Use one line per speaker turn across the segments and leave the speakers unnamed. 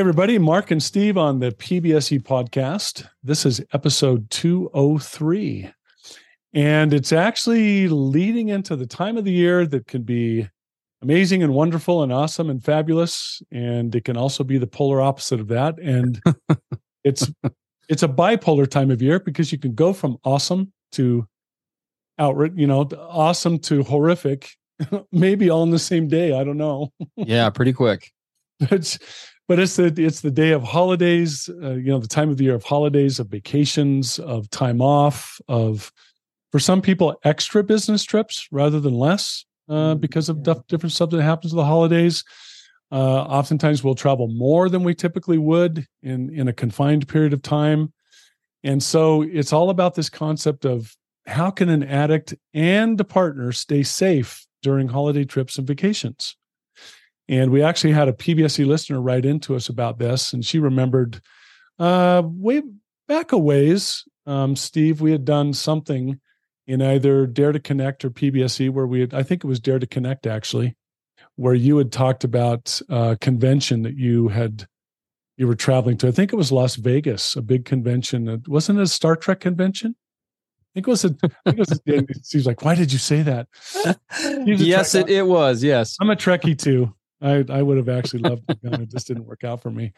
Hey, everybody, Mark and Steve on the PBSE podcast. This is episode 203. And it's actually leading into the time of the year that can be amazing and wonderful and awesome and fabulous. And it can also be the polar opposite of that. And it's it's a bipolar time of year because you can go from awesome to outright, you know, awesome to horrific, maybe all in the same day. I don't know.
yeah, pretty quick.
It's but it's the it's the day of holidays uh, you know the time of the year of holidays of vacations of time off of for some people extra business trips rather than less uh, mm-hmm. because of yeah. different stuff that happens to the holidays uh, oftentimes we'll travel more than we typically would in in a confined period of time and so it's all about this concept of how can an addict and a partner stay safe during holiday trips and vacations and we actually had a PBSE listener write into us about this, and she remembered uh, way back a ways, um, Steve, we had done something in either Dare to Connect or PBSE where we had, I think it was Dare to Connect actually, where you had talked about a convention that you had you were traveling to. I think it was Las Vegas, a big convention. It wasn't it a Star Trek convention? I think it was a, I think it was a, Steve's like, why did you say that?
yes, it, it was. Yes.
I'm a Trekkie too. I I would have actually loved to go. It just didn't work out for me.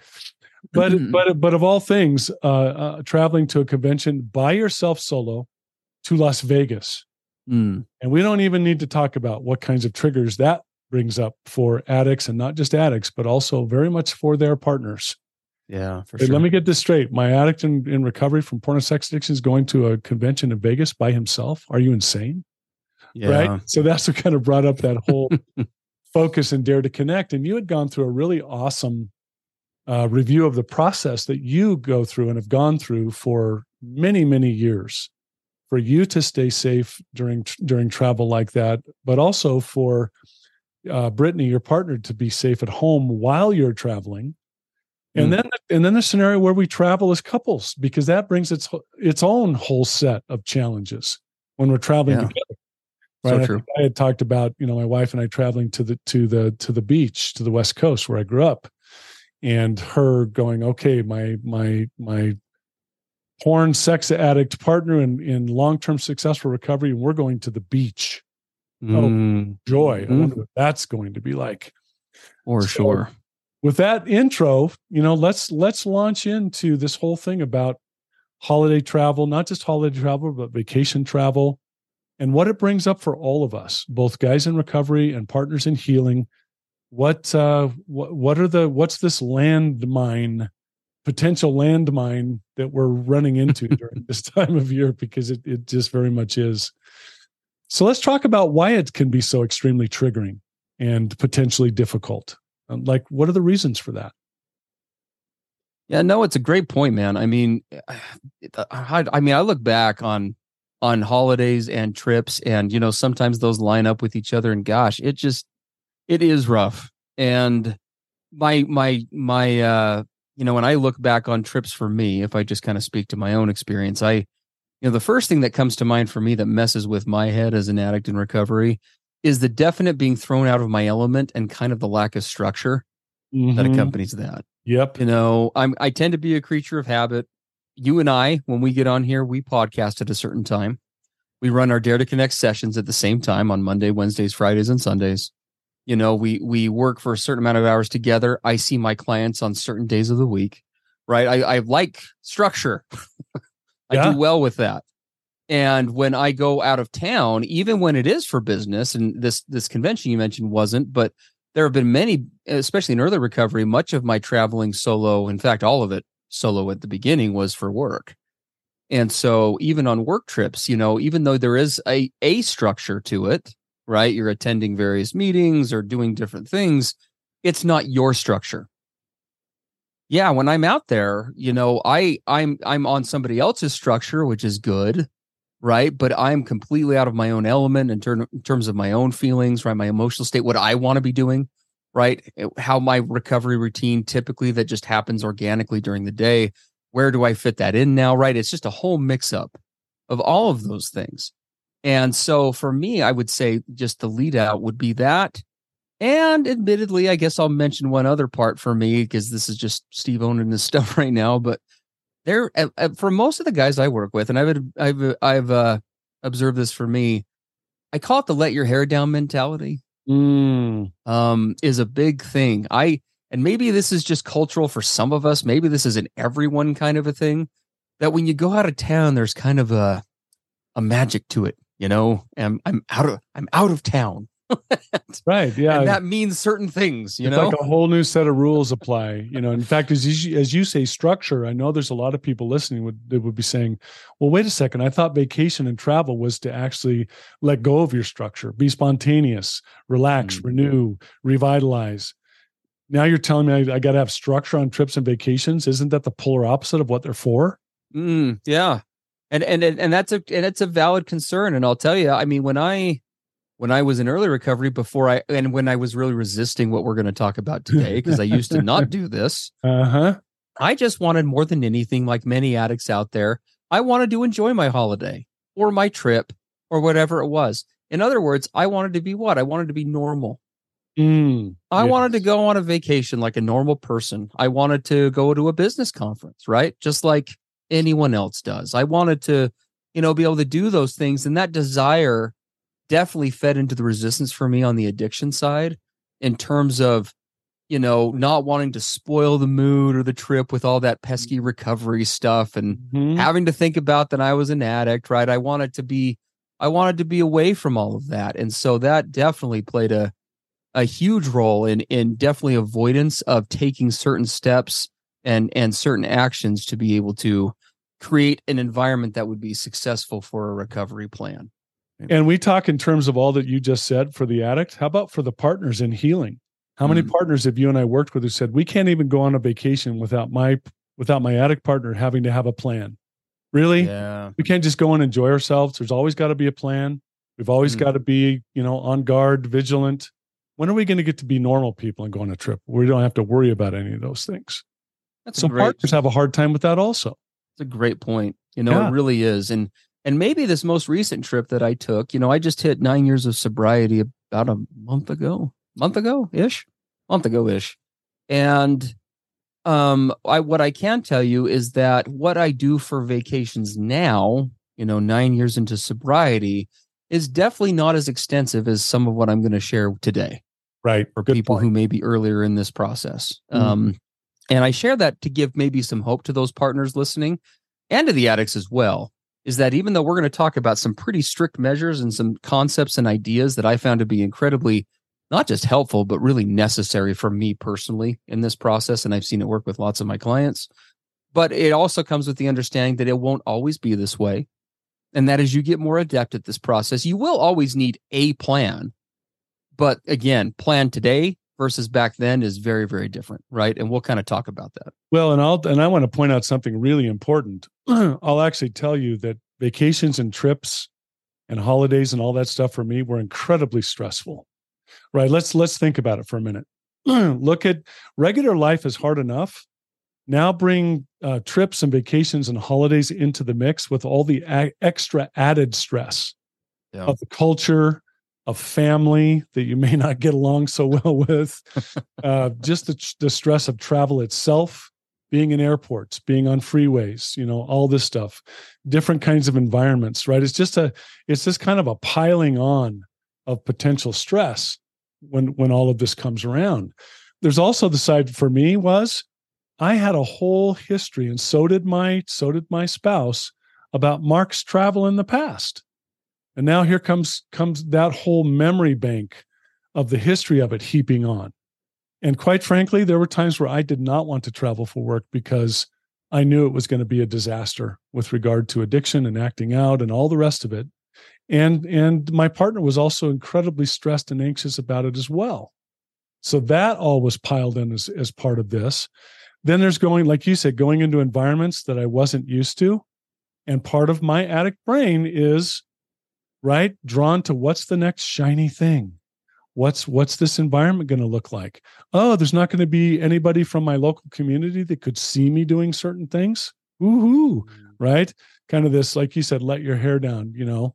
But mm-hmm. but but of all things, uh, uh, traveling to a convention by yourself solo to Las Vegas, mm. and we don't even need to talk about what kinds of triggers that brings up for addicts, and not just addicts, but also very much for their partners.
Yeah, for
hey,
sure.
Let me get this straight. My addict in, in recovery from porn and sex addiction is going to a convention in Vegas by himself. Are you insane? Yeah. Right. So that's what kind of brought up that whole focus and dare to connect and you had gone through a really awesome uh, review of the process that you go through and have gone through for many many years for you to stay safe during during travel like that but also for uh, brittany your partner to be safe at home while you're traveling and mm. then and then the scenario where we travel as couples because that brings its its own whole set of challenges when we're traveling yeah. together Right. So true. I, I had talked about, you know, my wife and I traveling to the to the to the beach, to the West Coast where I grew up, and her going, okay, my my my porn sex addict partner in in long term successful recovery, and we're going to the beach. Oh, mm. Oh, joy! Mm. I wonder what that's going to be like.
For so, sure.
With that intro, you know, let's let's launch into this whole thing about holiday travel, not just holiday travel, but vacation travel and what it brings up for all of us, both guys in recovery and partners in healing. What uh, what what are the what's this landmine, potential landmine that we're running into during this time of year? Because it it just very much is. So let's talk about why it can be so extremely triggering. and potentially difficult. Um, like, what are the reasons for that?
Yeah, no, it's a great point, man. I mean, I, I mean, I look back on on holidays and trips, and you know, sometimes those line up with each other, and gosh, it just it is rough. And my my my uh you know when i look back on trips for me if i just kind of speak to my own experience i you know the first thing that comes to mind for me that messes with my head as an addict in recovery is the definite being thrown out of my element and kind of the lack of structure mm-hmm. that accompanies that
yep
you know i'm i tend to be a creature of habit you and i when we get on here we podcast at a certain time. We run our dare to connect sessions at the same time on monday wednesdays fridays and sundays. You know we we work for a certain amount of hours together. I see my clients on certain days of the week right? I, I like structure. I yeah. do well with that. And when i go out of town even when it is for business and this this convention you mentioned wasn't but there have been many especially in early recovery much of my traveling solo in fact all of it solo at the beginning was for work and so even on work trips you know even though there is a a structure to it right? You're attending various meetings or doing different things. It's not your structure. Yeah, when I'm out there, you know, I I'm I'm on somebody else's structure, which is good, right? But I'm completely out of my own element in, ter- in terms of my own feelings, right? My emotional state, what I want to be doing, right? Eh, how my recovery routine typically that just happens organically during the day. Where do I fit that in now, right? It's just a whole mix up of all of those things. And so for me, I would say just the lead out would be that. And admittedly, I guess I'll mention one other part for me because this is just Steve owning this stuff right now. But there, eh, eh, for most of the guys I work with, and I've I've I've uh, observed this for me, I call it the "let your hair down" mentality.
Mm.
Um, is a big thing. I and maybe this is just cultural for some of us. Maybe this is an everyone kind of a thing. That when you go out of town, there's kind of a a magic to it you know i'm i'm out of i'm out of town
right yeah.
And that means certain things you
it's
know?
like a whole new set of rules apply you know. In fact as you, as you say structure i know there's a lot of people listening would they would be saying well wait a second i thought vacation and travel was to actually let go of your structure be spontaneous relax mm. renew revitalize. Now you're telling me i, I got to have structure on trips and vacations? Isn't that the polar opposite of what they're for?
Mm, yeah. And and and that's a and it's a valid concern and i'll tell you i mean when i when i was in early recovery before i and when i was really resisting what we're going to talk about today because i used to not do this
uh-huh
i just wanted more than anything like many addicts out there i wanted to enjoy my holiday or my trip or whatever it was in other words i wanted to be what i wanted to be normal
Mm,
I yes. wanted to go on a vacation like a normal person. I wanted to go to a business conference, right? Just like anyone else does. I wanted to, you know, be able to do those things. And that desire definitely fed into the resistance for me on the addiction side in terms of, you know, not wanting to spoil the mood or the trip with all that pesky recovery stuff and mm-hmm. having to think about that I was an addict, right? I wanted to be I wanted to be away from all of that. And so that definitely played a a huge role in in definitely avoidance of taking certain steps and and certain actions to be able to create an environment that would be successful for a recovery plan.
And we talk in terms of all that you just said for the addict. How about for the partners in healing? How many mm. partners have you and I worked with who said we can't even go on a vacation without my without my addict partner having to have a plan? Really?
Yeah.
We can't just go and enjoy ourselves. There's always got to be a plan. We've always mm. got to be, you know, on guard, vigilant. When are we going to get to be normal people and go on a trip? We don't have to worry about any of those things. That's Some great, partners have a hard time with that also.
It's a great point. You know, yeah. it really is. And and maybe this most recent trip that I took, you know, I just hit nine years of sobriety about a month ago, month ago ish, month ago ish. And um I what I can tell you is that what I do for vacations now, you know, 9 years into sobriety is definitely not as extensive as some of what I'm going to share today.
Right.
For Good people point. who may be earlier in this process. Mm-hmm. Um and I share that to give maybe some hope to those partners listening and to the addicts as well. Is that even though we're going to talk about some pretty strict measures and some concepts and ideas that I found to be incredibly not just helpful, but really necessary for me personally in this process. And I've seen it work with lots of my clients. But it also comes with the understanding that it won't always be this way. And that as you get more adept at this process, you will always need a plan but again, plan today versus back then is very very different, right? And we'll kind of talk about that.
Well, and I'll and I want to point out something really important. I'll actually tell you that vacations and trips and holidays and all that stuff for me were incredibly stressful. Right? Let's let's think about it for a minute. Look at regular life is hard enough. Now bring uh, trips and vacations and holidays into the mix with all the a- extra added stress yeah. of the culture, of family that you may not get along so well with, uh, just the, the stress of travel itself, being in airports, being on freeways, you know, all this stuff, different kinds of environments, right? It's just a, it's just kind of a piling on of potential stress when when all of this comes around. There's also the side for me was I had a whole history, and so did my so did my spouse about Mark's travel in the past. And now here comes comes that whole memory bank of the history of it heaping on. And quite frankly, there were times where I did not want to travel for work because I knew it was going to be a disaster with regard to addiction and acting out and all the rest of it. And and my partner was also incredibly stressed and anxious about it as well. So that all was piled in as, as part of this. Then there's going, like you said, going into environments that I wasn't used to. And part of my addict brain is right? Drawn to what's the next shiny thing? What's what's this environment going to look like? Oh there's not going to be anybody from my local community that could see me doing certain things? Woohoo mm. right? Kind of this like you said let your hair down you know?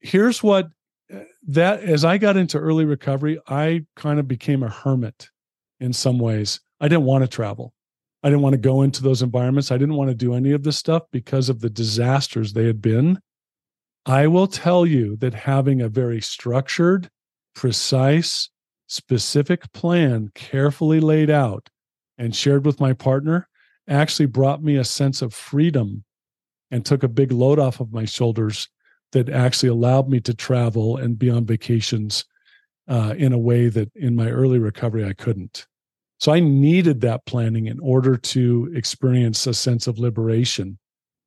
Here's what uh, that as i got into early recovery i kind of became a hermit in some ways. I didn't want to travel. I didn't want to go into those environments. I didn't want to do any of this stuff because of the disasters they had been I will tell you that having a very structured, precise, specific plan carefully laid out and shared with my partner actually brought me a sense of freedom and took a big load off of my shoulders that actually allowed me to travel and be on vacations uh, in a way that in my early recovery I couldn't. So I needed that planning in order to experience a sense of liberation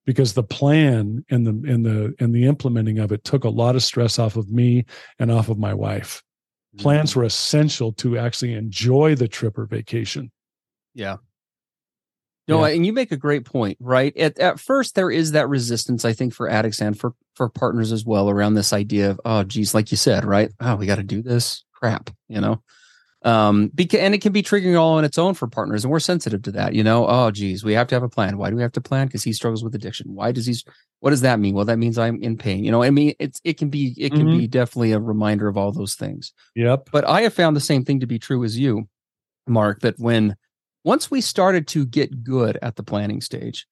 because the plan and the and the and the implementing of it took a lot of stress off of me and off of my wife. Plans mm-hmm. were essential to actually enjoy the trip or vacation.
Yeah. No, yeah. and you make a great point, right? At at first there is that resistance, I think, for addicts and for for partners as well around this idea of, oh geez, like you said, right? Oh, we got to do this crap, you know um because and it can be triggering all on its own for partners and we're sensitive to that you know? Oh geez we have to have a plan. Why do we have to plan? Because he struggles with addiction. Why does he what does that mean? Well that means i'm in pain you know? I mean it's it can be it can mm-hmm. be definitely a reminder of all those things.
Yep.
But i have found the same thing to be true as you mark that when once we started to get good at the planning stage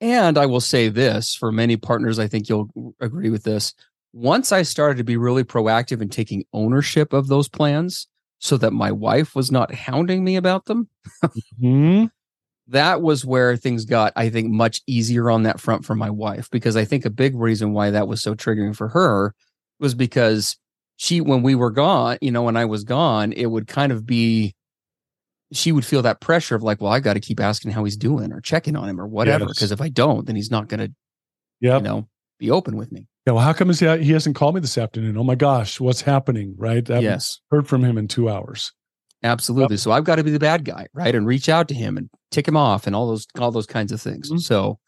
and i will say this for many partners i think you'll agree with this once i started to be really proactive in taking ownership of those plans so that my wife was not hounding me about them. mm-hmm. That was where things got, I think, much easier on that front for my wife because I think a big reason why that was so triggering for her was because she, when we were gone, you know, when I was gone, it would kind of be, she would feel that pressure of like, well, I got to keep asking how he's doing or checking on him or whatever. Because yes. if I don't, then he's not going to, yep. you know, be open with me.
Yeah, well, how come he, he hasn't called me this afternoon? Oh my gosh, what's happening? Right? I
yes.
Heard from him in two hours.
Absolutely. Yep. So I've got to be the bad guy, right? And reach out to him and tick him off and all those all those kinds of things. Mm-hmm. So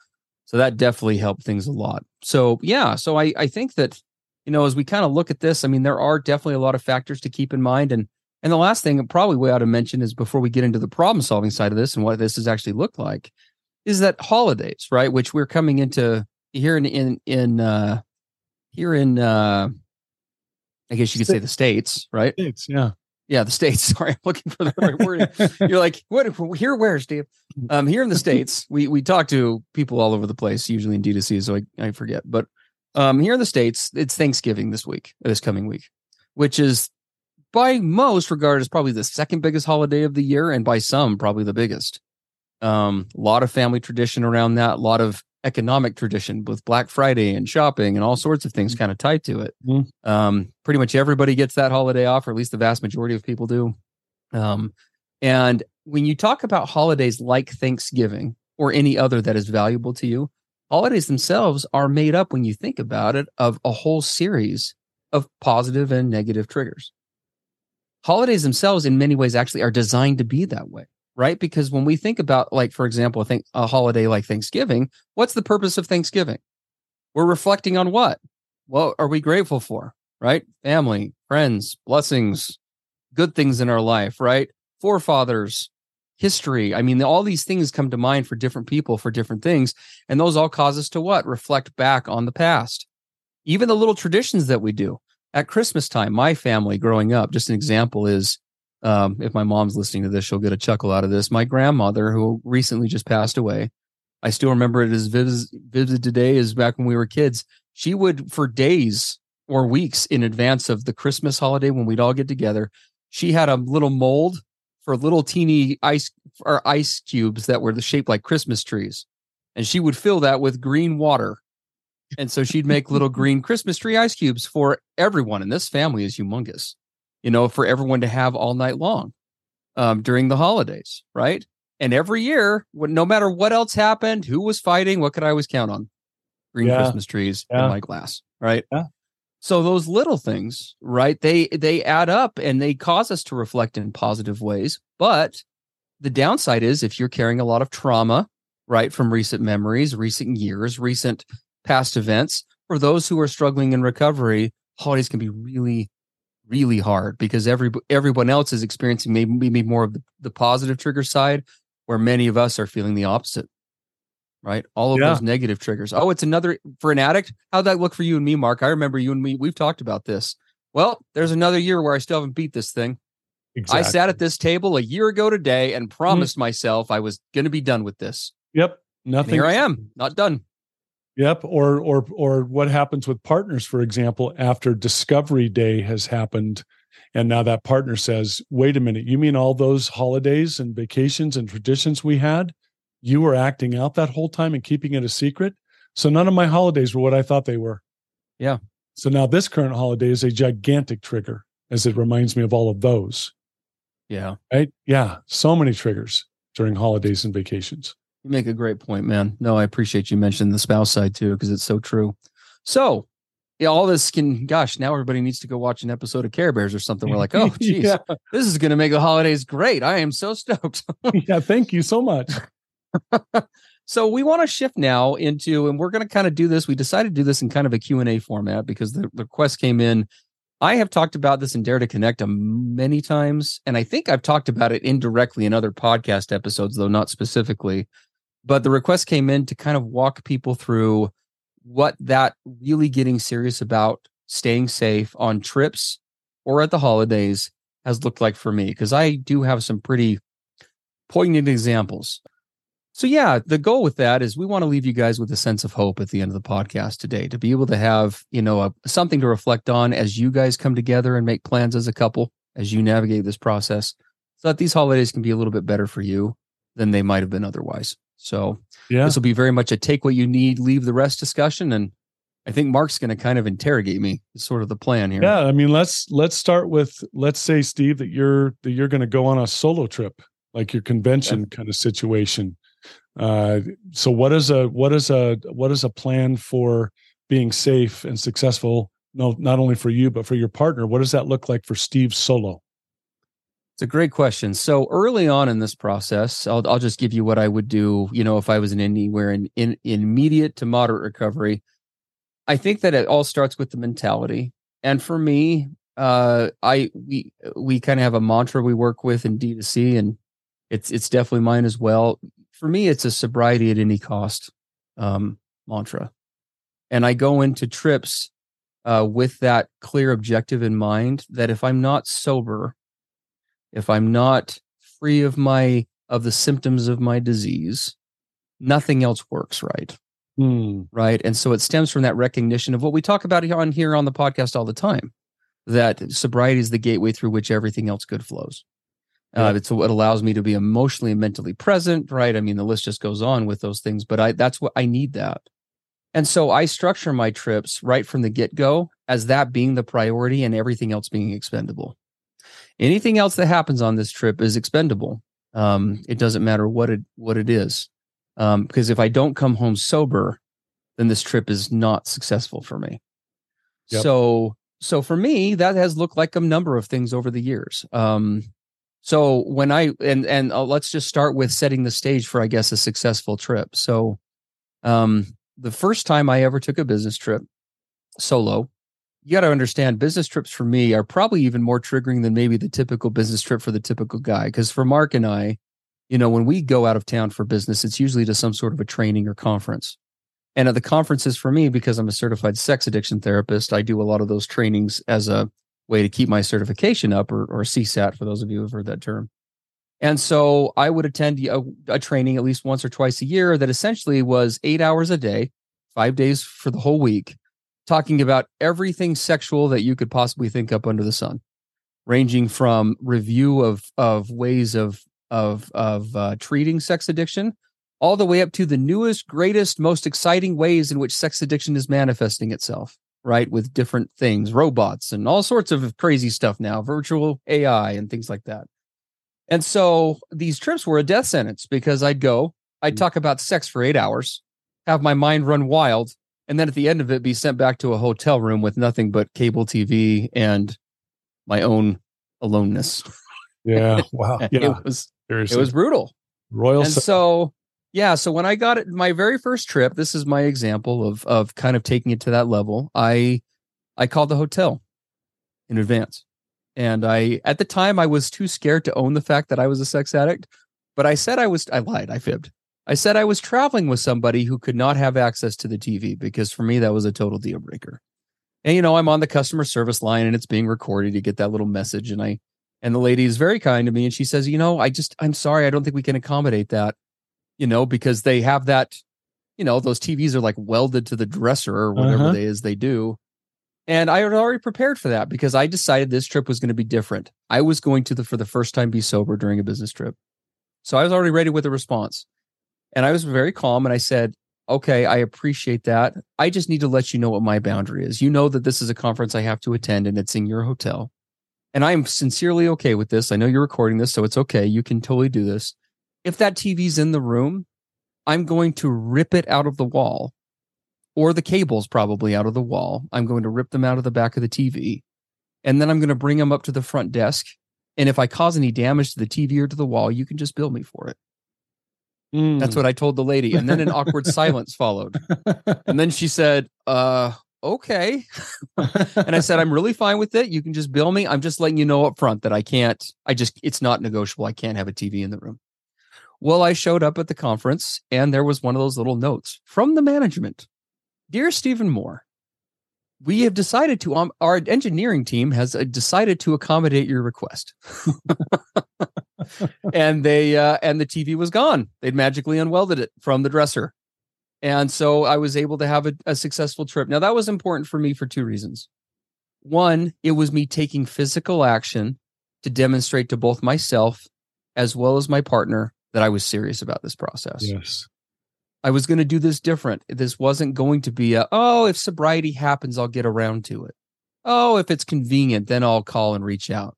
so that definitely helped things a lot. So yeah, so I I think that you know as we kind of look at this, I mean there are definitely a lot of factors to keep in mind and and the last thing probably we ought to mention is before we get into the problem solving side of this and what this has actually looked like is that holidays, right? Which we're coming into here in in in uh here in uh I guess you could say the states, right?
States, yeah.
Yeah, the states. Sorry, I'm looking for the right word. You're like, what here where, Steve? Um, here in the States, we we talk to people all over the place, usually in D2C, so I, I forget. But um here in the States, it's Thanksgiving this week, this coming week, which is by most regarded as probably the second biggest holiday of the year, and by some probably the biggest. Um, a lot of family tradition around that, a lot of economic tradition with Black Friday and shopping and all sorts of things mm-hmm. kind of tied to it. Mm-hmm. Um, pretty much everybody gets that holiday off, or at least the vast majority of people do. Um, and when you talk about holidays like Thanksgiving or any other that is valuable to you, holidays themselves are made up, when you think about it, of a whole series of positive and negative triggers. holidays themselves, in many ways, actually are designed to be that way, right? Because when we think about, like, for example, think a holiday like Thanksgiving, what's the purpose of Thanksgiving? We're reflecting on what? What are we grateful for, right? Family, friends, blessings, good things in our life, right? Forefathers, history. I mean, all these things come to mind for different people for different things. And those all cause us to what? Reflect back on the past. Even the little traditions that we do at Christmas time, my family growing up, just an example is um, if my mom's listening to this, she'll get a chuckle out of this. My grandmother, who recently just passed away, I still remember it as vivid today as back when we were kids. She would, for days or weeks in advance of the Christmas holiday when we'd all get together, she had a little mold for little teeny ice or ice cubes that were the shape like Christmas trees. And she would fill that with green water. And so she'd make little green Christmas tree ice cubes for everyone. And this family is humongous, you know, for everyone to have all night long um, during the holidays, right? And every year, no matter what else happened, who was fighting, what could I always count on? Green yeah. Christmas trees yeah. in my glass, right? Yeah. So those little things, right? They they add up and they cause us to reflect in positive ways. But the downside is if you're carrying a lot of trauma, right, from recent memories, recent years, recent past events, for those who are struggling in recovery, holidays can be really really hard because every everyone else is experiencing maybe, maybe more of the, the positive trigger side where many of us are feeling the opposite right? All of yeah. those negative triggers. Oh, it's another for an addict. How'd that look for you and me, Mark? I remember you and me, we've talked about this. Well, there's another year where I still haven't beat this thing. Exactly. I sat at this table a year ago today and mm-hmm. promised mm-hmm. myself I was going to be done with this.
Yep. Nothing.
And here I am, not done.
Yep. Or or or what happens with partners, for example, after Discovery Day has happened, and now that partner says, "Wait a minute, you mean all those holidays and vacations and traditions we had? you were acting out that whole time and keeping it a secret. So none of my holidays were what I thought they were.
Yeah.
So now this current holiday is a gigantic trigger as it reminds me of all of those.
Yeah.
Right. Yeah. So many triggers during holidays and vacations.
You make a great point, man. No, I appreciate you mentioning the spouse side too, because it's so true. So, yeah, all this can, gosh, now everybody needs to go watch an episode of Care Bears or something. We're like, oh, geez, yeah. this is going to make the holidays great. I am so stoked.
yeah. Thank you so much.
so we want to shift now into, and we're going to kind of do this. We decided to do this in kind of a Q&A format because the, the request came in. I have talked about this in Dare to Connect many times, and I think I've talked about it indirectly in other podcast episodes, though not specifically. But the request came in to kind of walk people through what that really getting serious about staying safe on trips or at the holidays has looked like for me, because I do have some pretty poignant examples so yeah, the goal with that is we want to leave you guys with a sense of hope at the end of the podcast today to be able to have, you know, a, something to reflect on as you guys come together and make plans as a couple as you navigate this process so that these holidays can be a little bit better for you than they might have been otherwise. So yeah. this will be very much a take what you need, leave the rest discussion and I think Mark's going to kind of interrogate me. It's sort of the plan here.
Yeah, I mean, let's let's start with let's say Steve that you're that you're going to go on a solo trip, like your convention yeah. kind of situation uh, so what is a what is a what is a plan for being safe and successful? No, not only for you but for your partner. What does that look like for Steve Solo?
It's a great question. So early on in this process, I'll I'll just give you what I would do. You know, if I was in anywhere in in, immediate to moderate recovery, I think that it all starts with the mentality. And for me, uh, I we we kind of have a mantra we work with in D2C, and it's it's definitely mine as well for me, it's a sobriety at any cost um, mantra. And I go into trips uh, with that clear objective in mind that if I'm not sober, if I'm not free of my of the symptoms of my disease, nothing else works right. Mm. Right. And so it stems from that recognition of what we talk about on here on the podcast all the time that sobriety is the gateway through which everything else good flows. Uh, it's what allows me to be emotionally and mentally present, right? I mean, the list just goes on with those things, but I that's what I need that. And so I structure my trips right from the get go as that being the priority and everything else being expendable. Anything else that happens on this trip is expendable. Um, it doesn't matter what it what it is, um, because if I don't come home sober, then this trip is not successful for me. Yep. So so for me, that has looked like a number of things over the years. Um, so when I and and uh, let's just start with setting the stage for I guess a successful trip. So um the first time I ever took a business trip solo, you got to understand business trips for me are probably even more triggering than maybe the typical business trip for the typical guy because for Mark and I, you know, when we go out of town for business, it's usually to some sort of a training or conference. And at the conferences for me, because I'm a certified sex addiction therapist, I do a lot of those trainings as a way to keep my certification up or, or CSAT for those of you who have heard that term. And so I would attend a, a, training at least once or twice a year that essentially was eight hours a day, five days for the whole week, talking about everything sexual that you could possibly think up under the sun, ranging from review of of ways of of of uh, treating sex addiction all the way up to the newest, greatest, most exciting ways in which sex addiction is manifesting itself, right? With different things, robots and all sorts of crazy stuff now, virtual AI and things like that. And so these trips were a death sentence because I'd go, I'd mm. talk about sex for eight hours, have my mind run wild, and then at the end of it be sent back to a hotel room with nothing but cable TV and my own aloneness.
Yeah. Wow.
Yeah. it was Seriously. it was brutal.
Royal.
And so yeah so when i got it my very first trip this is my example of of kind of taking it to that level i i called the hotel in advance and i at the time i was too scared to own the fact that i was a sex addict but i said i was i lied i fibbed i said i was traveling with somebody who could not have access to the tv because for me that was a total deal breaker and you know i'm on the customer service line and it's being recorded you get that little message and i and the lady is very kind to me and she says you know i just i'm sorry i don't think we can accommodate that you know, because they have that, you know, those TVs are like welded to the dresser or whatever uh-huh. it is they do. And I had already prepared for that because I decided this trip was going to be different. I was going to the for the first time be sober during a business trip. So I was already ready with a response. And I was very calm and I said, "Okay, I appreciate that. I just need to let you know what my boundary is. You know that this is a conference I have to attend and it's in your hotel. And I'm sincerely okay with this. I know you're recording this, so it's okay. You can totally do this if that TV's in the room, I'm going to rip it out of the wall or the cables probably out of the wall. I'm going to rip them out of the back of the TV. And then I'm going to bring them up to the front desk. And if I cause any damage to the TV or to the wall, you can just bill me for it. Mm. That's what I told the lady. And then an awkward silence followed. And then she said, uh, okay. and I said, I'm really fine with it. You can just bill me. I'm just letting you know up front that I can't, I just, it's not negotiable. I can't have a TV in the room. Well, I showed up at the conference and there was one of those little notes from the management. Dear Stephen Moore, we have decided to, um, our engineering team has uh, decided to accommodate your request. and they, uh, and the TV was gone. They'd magically unwelded it from the dresser. And so I was able to have a, a successful trip. Now, that was important for me for two reasons. One, it was me taking physical action to demonstrate to both myself as well as my partner that I was serious about this process.
Yes.
I was going to do this different. This wasn't going to be a, oh, if sobriety happens, I'll get around to it. Oh, if it's convenient, then I'll call and reach out.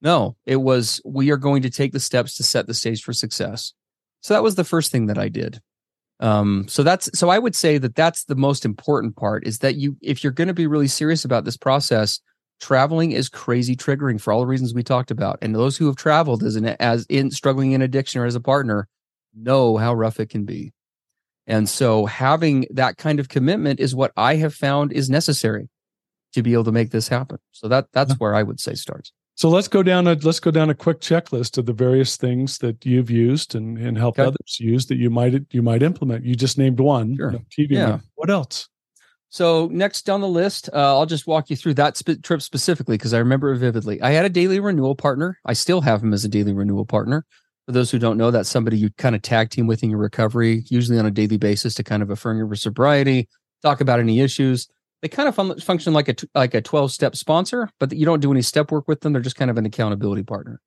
No, it was, we are going to take the steps to set the stage for success. So that was the first thing that I did. Um, so that's, so I would say that that's the most important part is that you, if you're going to be really serious about this process, traveling is crazy triggering for all the reasons we talked about. And those who have traveled as an as in struggling in addiction or as a partner know how rough it can be. And so having that kind of commitment is what I have found is necessary to be able to make this happen. So that that's where I would say starts.
So let's go down a let's go down a quick checklist of the various things that you've used and, and helped okay. others use that you might you might implement. You just named one.
Sure.
TV.
Yeah.
What else?
So next down the list, uh, I'll just walk you through that sp- trip specifically because I remember it vividly. I had a daily renewal partner. I still have him as a daily renewal partner. For those who don't know, that's somebody you kind of tag team with in your recovery, usually on a daily basis to kind of affirm your sobriety, talk about any issues. They kind of fun- function like a t- like a twelve step sponsor, but you don't do any step work with them. They're just kind of an accountability partner.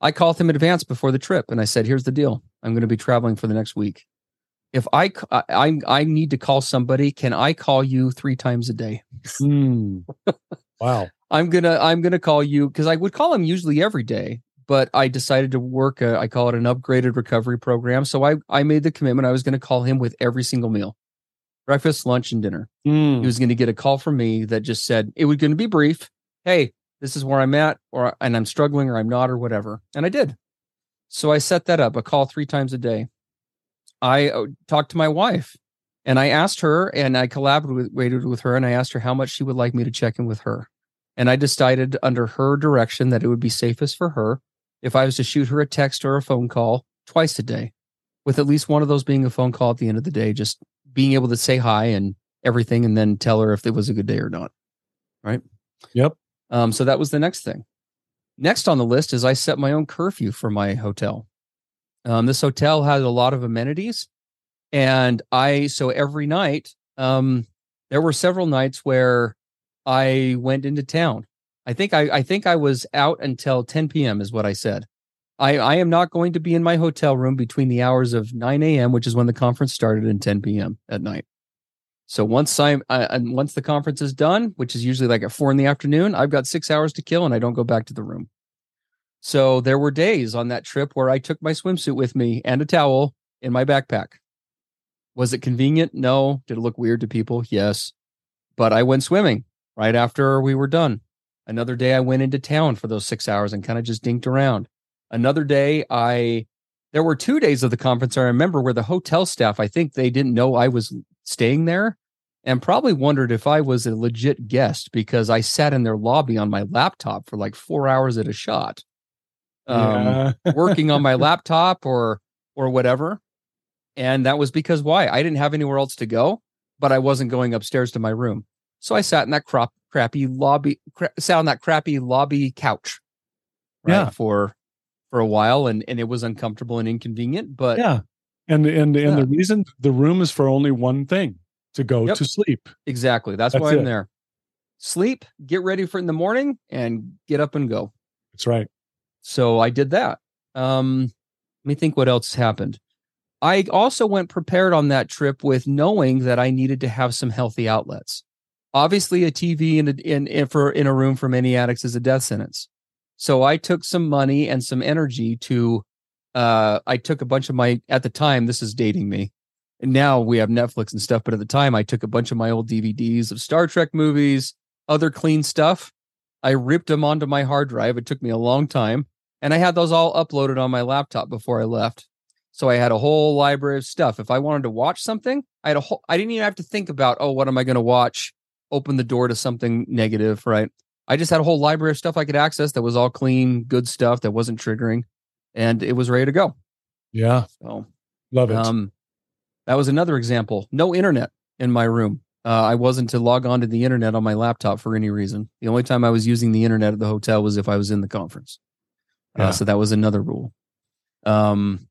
I called him in advance before the trip, and I said, "Here's the deal. I'm going to be traveling for the next week if I, I I need to call somebody, can I call you three times a day?
Mm. Wow.
I'm gonna I'm gonna call you because I would call him usually every day, but I decided to work a, I call it an upgraded recovery program. So I I made the commitment I was going to call him with every single meal. Breakfast, lunch, and dinner.
Mm.
He was going to get a call from me that just said it was going to be brief. Hey, this is where I'm at, or and I'm struggling, or I'm not, or whatever. And I did. So I set that up, a call three times a day. I uh, talked to my wife and I asked her and I collaborated with her and I asked her how much she would like me to check in with her. And I decided under her direction that it would be safest for her if I was to shoot her a text or a phone call twice a day, with at least one of those being a phone call at the end of the day, just being able to say hi and everything and then tell her if it was a good day or not. Right.
Yep.
Um, so that was the next thing. Next on the list is I set my own curfew for my hotel. Um, this hotel has a lot of amenities, and I so every night, um, there were several nights where I went into town. I think I, I think I was out until 10 p.m. is what I said. I, I am not going to be in my hotel room between the hours of 9 a.m., which is when the conference started, and 10 p.m. at night. So once I'm uh, once the conference is done, which is usually like at four in the afternoon, I've got six hours to kill, and I don't go back to the room. So there were days on that trip where I took my swimsuit with me and a towel in my backpack. Was it convenient? No. Did it look weird to people? Yes. But I went swimming right after we were done. Another day I went into town for those six hours and kind of just dinked around. Another day I there were two days of the conference I remember where the hotel staff, I think they didn't know I was staying there and probably wondered if I was a legit guest because I sat in their lobby on my laptop for like four hours at a shot um, yeah. working on my laptop or or whatever. And that was because why? I didn't have anywhere else to go, but I wasn't going upstairs to my room. So I sat in that crop, crappy lobby, cra- sat on that crappy lobby couch, right, yeah, for for a while, and and it was uncomfortable and inconvenient. But
yeah, and and and yeah. the reason the room is for only one thing to go yep. to sleep.
Exactly. That's, That's why I'm there. Sleep, get ready for in the morning, and get up and go.
That's right.
So I did that. Um, let me think what else happened. I also went prepared on that trip with knowing that I needed to have some healthy outlets. Obviously, a TV in a, in, in for in a room for many addicts is a death sentence. So I took some money and some energy to. Uh, I took a bunch of my at the time. This is dating me. Now we have Netflix and stuff, but at the time I took a bunch of my old DVDs of Star Trek movies, other clean stuff. I ripped them onto my hard drive. It took me a long time and I had those all uploaded on my laptop before I left. So I had a whole library of stuff. If I wanted to watch something, I had a whole I didn't even have to think about, oh, what am I going to watch? Open the door to something negative, right? I just had a whole library of stuff I could access that was all clean, good stuff that wasn't triggering, and it was ready to go.
Yeah.
So
love it. Um,
that was another example. No internet in my room. Uh, I wasn't to log on to the internet on my laptop for any reason. The only time I was using the internet at the hotel was if I was in the conference. Uh, yeah. Uh, so that was another rule. Um,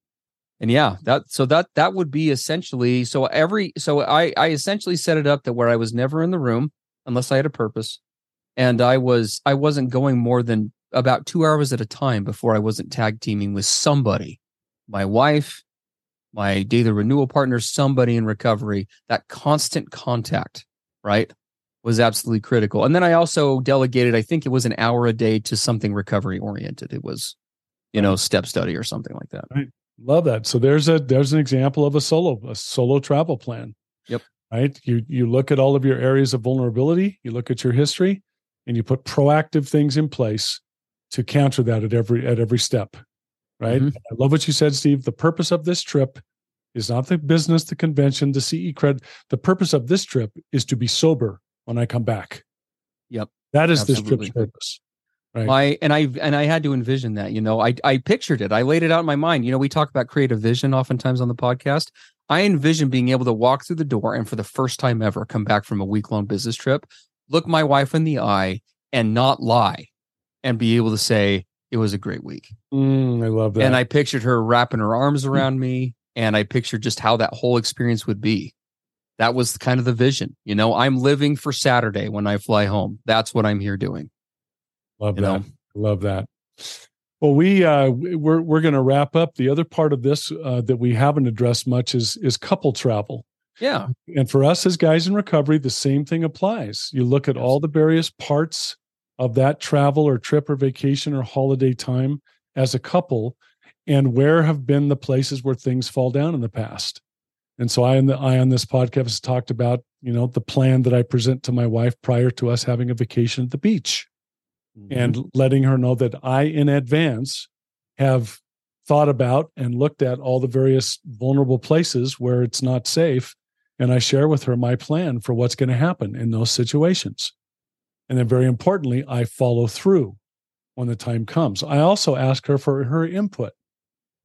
and yeah, that so that that would be essentially so every so I I essentially set it up that where I was never in the room unless I had a purpose, and I was I wasn't going more than about two hours at a time before I wasn't tag teaming with somebody, my wife, my daily renewal partner, somebody in recovery. That constant contact, right, was absolutely critical. And then I also delegated, I think it was an hour a day to something recovery oriented. It was, you know, step study or something like that.
Right. Love that. So there's a there's an example of a solo a solo travel plan.
Yep.
Right. You you look at all of your areas of vulnerability, you look at your history, and you put proactive things in place to counter that at every at every step. Right. Mm-hmm. I love what you said, Steve. The purpose of this trip is not the business, the convention, the CE cred. The purpose of this trip is to be sober when I come back.
Yep.
That is Absolutely. this trip's purpose.
Right. I and I and I had to envision that, you know, I I pictured it. I laid it out in my mind. You know, we talk about creative vision oftentimes on the podcast. I envision being able to walk through the door and for the first time ever come back from a week long business trip, look my wife in the eye and not lie and be able to say it was a great week.
Mm, I love that.
And I pictured her wrapping her arms around me and I pictured just how that whole experience would be that was kind of the vision. You know, I'm living for Saturday when I fly home. That's what I'm here doing.
Love you that. Know? Love that. Well, we uh, we're we're going to wrap up. The other part of this uh, that we haven't addressed much is is couple travel.
Yeah,
and for us as guys in recovery, the same thing applies. You look at yes. all the various parts of that travel or trip or vacation or holiday time as a couple, and where have been the places where things fall down in the past And so I on the I on this podcast has talked about, you know, the plan that I present to my wife prior to us having a vacation at the beach. Mm-hmm. And letting her know that I in advance have thought about and looked at all the various vulnerable places where it's not safe. And I share with her my plan for what's going to happen in those situations. And then, very importantly, I follow through when the time comes. I also ask her for her input.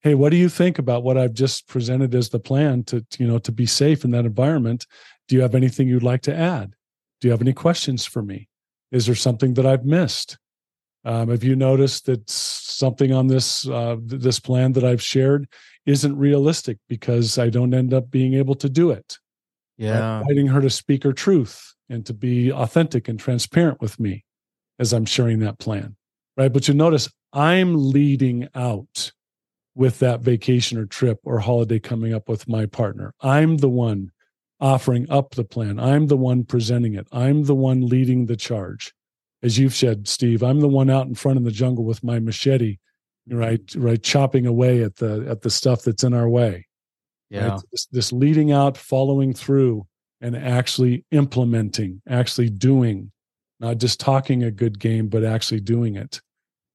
Hey, what do you think about what I've just presented as the plan to, you know, to be safe in that environment? Do you have anything you'd like to add? Do you have any questions for me? Is there something that I've missed? Um, have you noticed that something on this uh, this plan that I've shared isn't realistic because I don't end up being able to do it?
Yeah,
inviting her to speak her truth and to be authentic and transparent with me as I'm sharing that plan, right? But you notice I'm leading out with that vacation or trip or holiday coming up with my partner. I'm the one offering up the plan. I'm the one presenting it. I'm the one leading the charge as you've said, Steve, I'm the one out in front in the jungle with my machete, right, right, chopping away at the at the stuff that's in our way.
Yeah, right?
this, this leading out, following through, and actually implementing, actually doing, not just talking a good game, but actually doing it,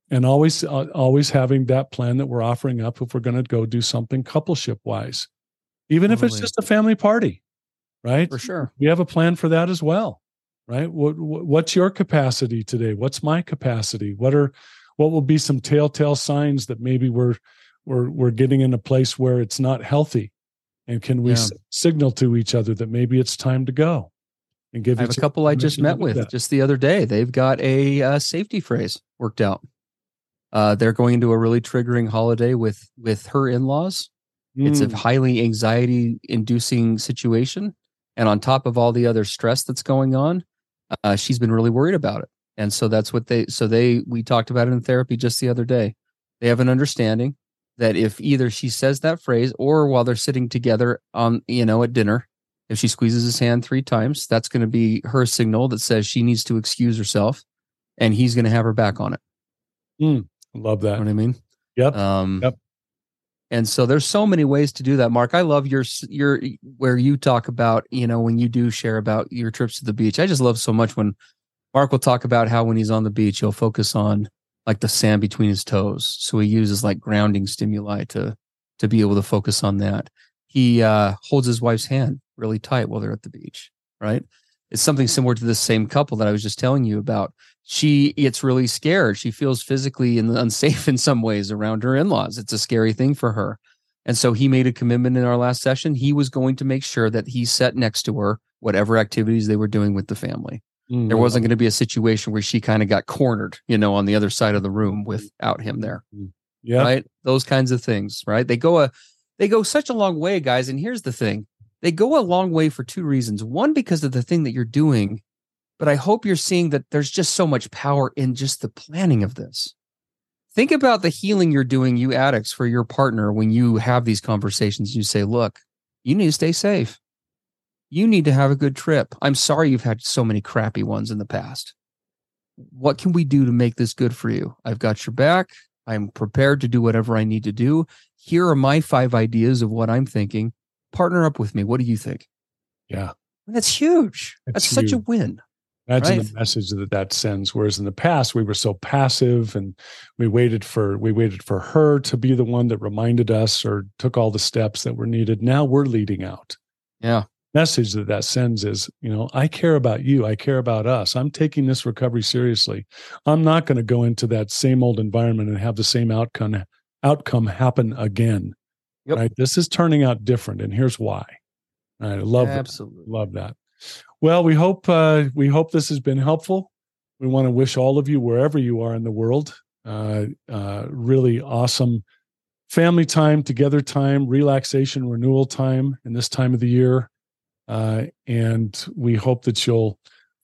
and always uh, always having that plan that we're offering up if we're going to go do something coupleship wise, even totally. if it's just a family party, right?
For sure,
we have a plan for that as well right? What, what's your capacity today? What's my capacity? What are what will be some telltale signs that maybe we're we're we're getting in a place where it's not healthy and can we yeah. s- signal to each other that maybe it's time to go
and give I have a couple I just met with that. just the other day. They've got a uh, safety phrase worked out. Uh, they're going into a really triggering holiday with with her in laws. Mm. It's a mm. highly anxiety inducing situation, and on top of all the other stress that's going on, uh, she's been really worried about it. And so that's what they, so they, we talked about it in therapy just the other day. They have an understanding that if either she says that phrase or while they're sitting together on, you know, at dinner, if she squeezes his hand three times, that's going to be her signal that says she needs to excuse herself and he's going to have her back on it.
Mm, love that.
You know what I mean?
Yep. Um, yep.
And so there's so many ways to do that. Mark, I love your your where you talk about, you know, when you do share about your trips to the beach. I just love so much when Mark will talk about how when he's on the beach, he'll focus on like the sand between his toes. So he uses like grounding stimuli to to be able to focus on that. He uh holds his wife's hand really tight while they're at the beach, right? It's something similar to this same couple that I was just telling you about. She gets really scared. She feels physically and unsafe in some ways around her in-laws. It's a scary thing for her. And so he made a commitment in our last session. He was going to make sure that he sat next to her, whatever activities they were doing with the family. Mm-hmm. There wasn't going to be a situation where she kind of got cornered, you know, on the other side of the room without him there.
Mm-hmm. Yeah.
Right. Those kinds of things. Right. They go a they go such a long way, guys. And here's the thing they go a long way for two reasons. One, because of the thing that you're doing, but I hope you're seeing that there's just so much power in just the planning of this. Think about the healing you're doing, you addicts, for your partner when you have these conversations. You say, look, you need to stay safe. You need to have a good trip. I'm sorry you've had so many crappy ones in the past. What can we do to make this good for you? I've got your back. I'm prepared to do whatever I need to do. Here are my five ideas of what I'm thinking partner up with me. What do you think?
Yeah.
That's huge. That's, That's huge. such a win.
Imagine right? the message that that sends. Whereas in the past, we were so passive and we waited for we waited for her to be the one that reminded us or took all the steps that were needed. Now we're leading out.
Yeah.
Message that that sends is, you know, I care about you. I care about us. I'm taking this recovery seriously. I'm not going to go into that same old environment and have the same outcome outcome happen again. Yep. Right. This is turning out different, and here's why. I love
absolutely
that. love that. Well, we hope uh, we hope this has been helpful. We want to wish all of you wherever you are in the world uh, uh, really awesome family time, together time, relaxation, renewal time in this time of the year, uh, and we hope that you'll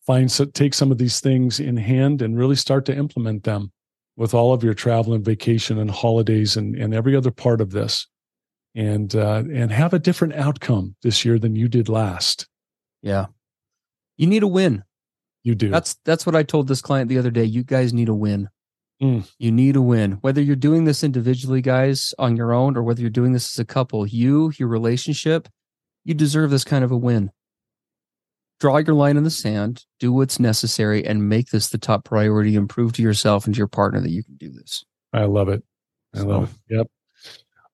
find take some of these things in hand and really start to implement them with all of your travel and vacation and holidays and, and every other part of this and uh, and have a different outcome this year than you did last.
Yeah, you need a win.
You do.
That's that's what I told this client the other day. You guys need a win. Mm. You need a win. Whether you're doing this individually, guys, on your own, or whether you're doing this as a couple, you, your relationship,
You deserve this kind of a win. Draw your line in the sand, do what's necessary, and make this the top priority and prove to yourself and to your partner that you can do this.
I love it. I so. love it. Yep.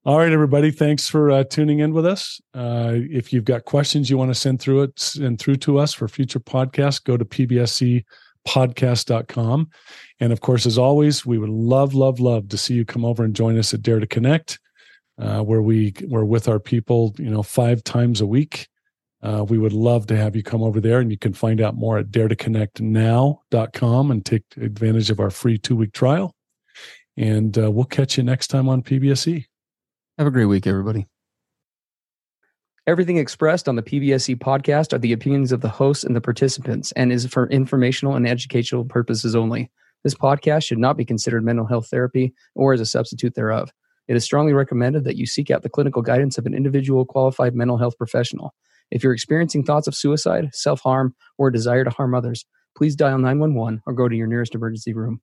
All right, everybody. Thanks for uh, tuning in with us. Uh, if you've got questions you want to send through it, send through to us for future podcasts, go to pbscpodcast.com. And of course, as always, we would love, love, love to see you come over and join us at Dare to Connect, uh, where we we're with our people, you know, five times a week. Uh, we would love to have you come over there, and you can find out more at daretoconnectnow.com and take advantage of our free two week trial. And uh, we'll catch you next time on PBSE.
Have a great week, everybody. Everything expressed on the PBSE podcast are the opinions of the hosts and the participants and is for informational and educational purposes only. This podcast should not be considered mental health therapy or as a substitute thereof. It is strongly recommended that you seek out the clinical guidance of an individual qualified mental health professional. If you're experiencing thoughts of suicide, self harm, or a desire to harm others, please dial 911 or go to your nearest emergency room.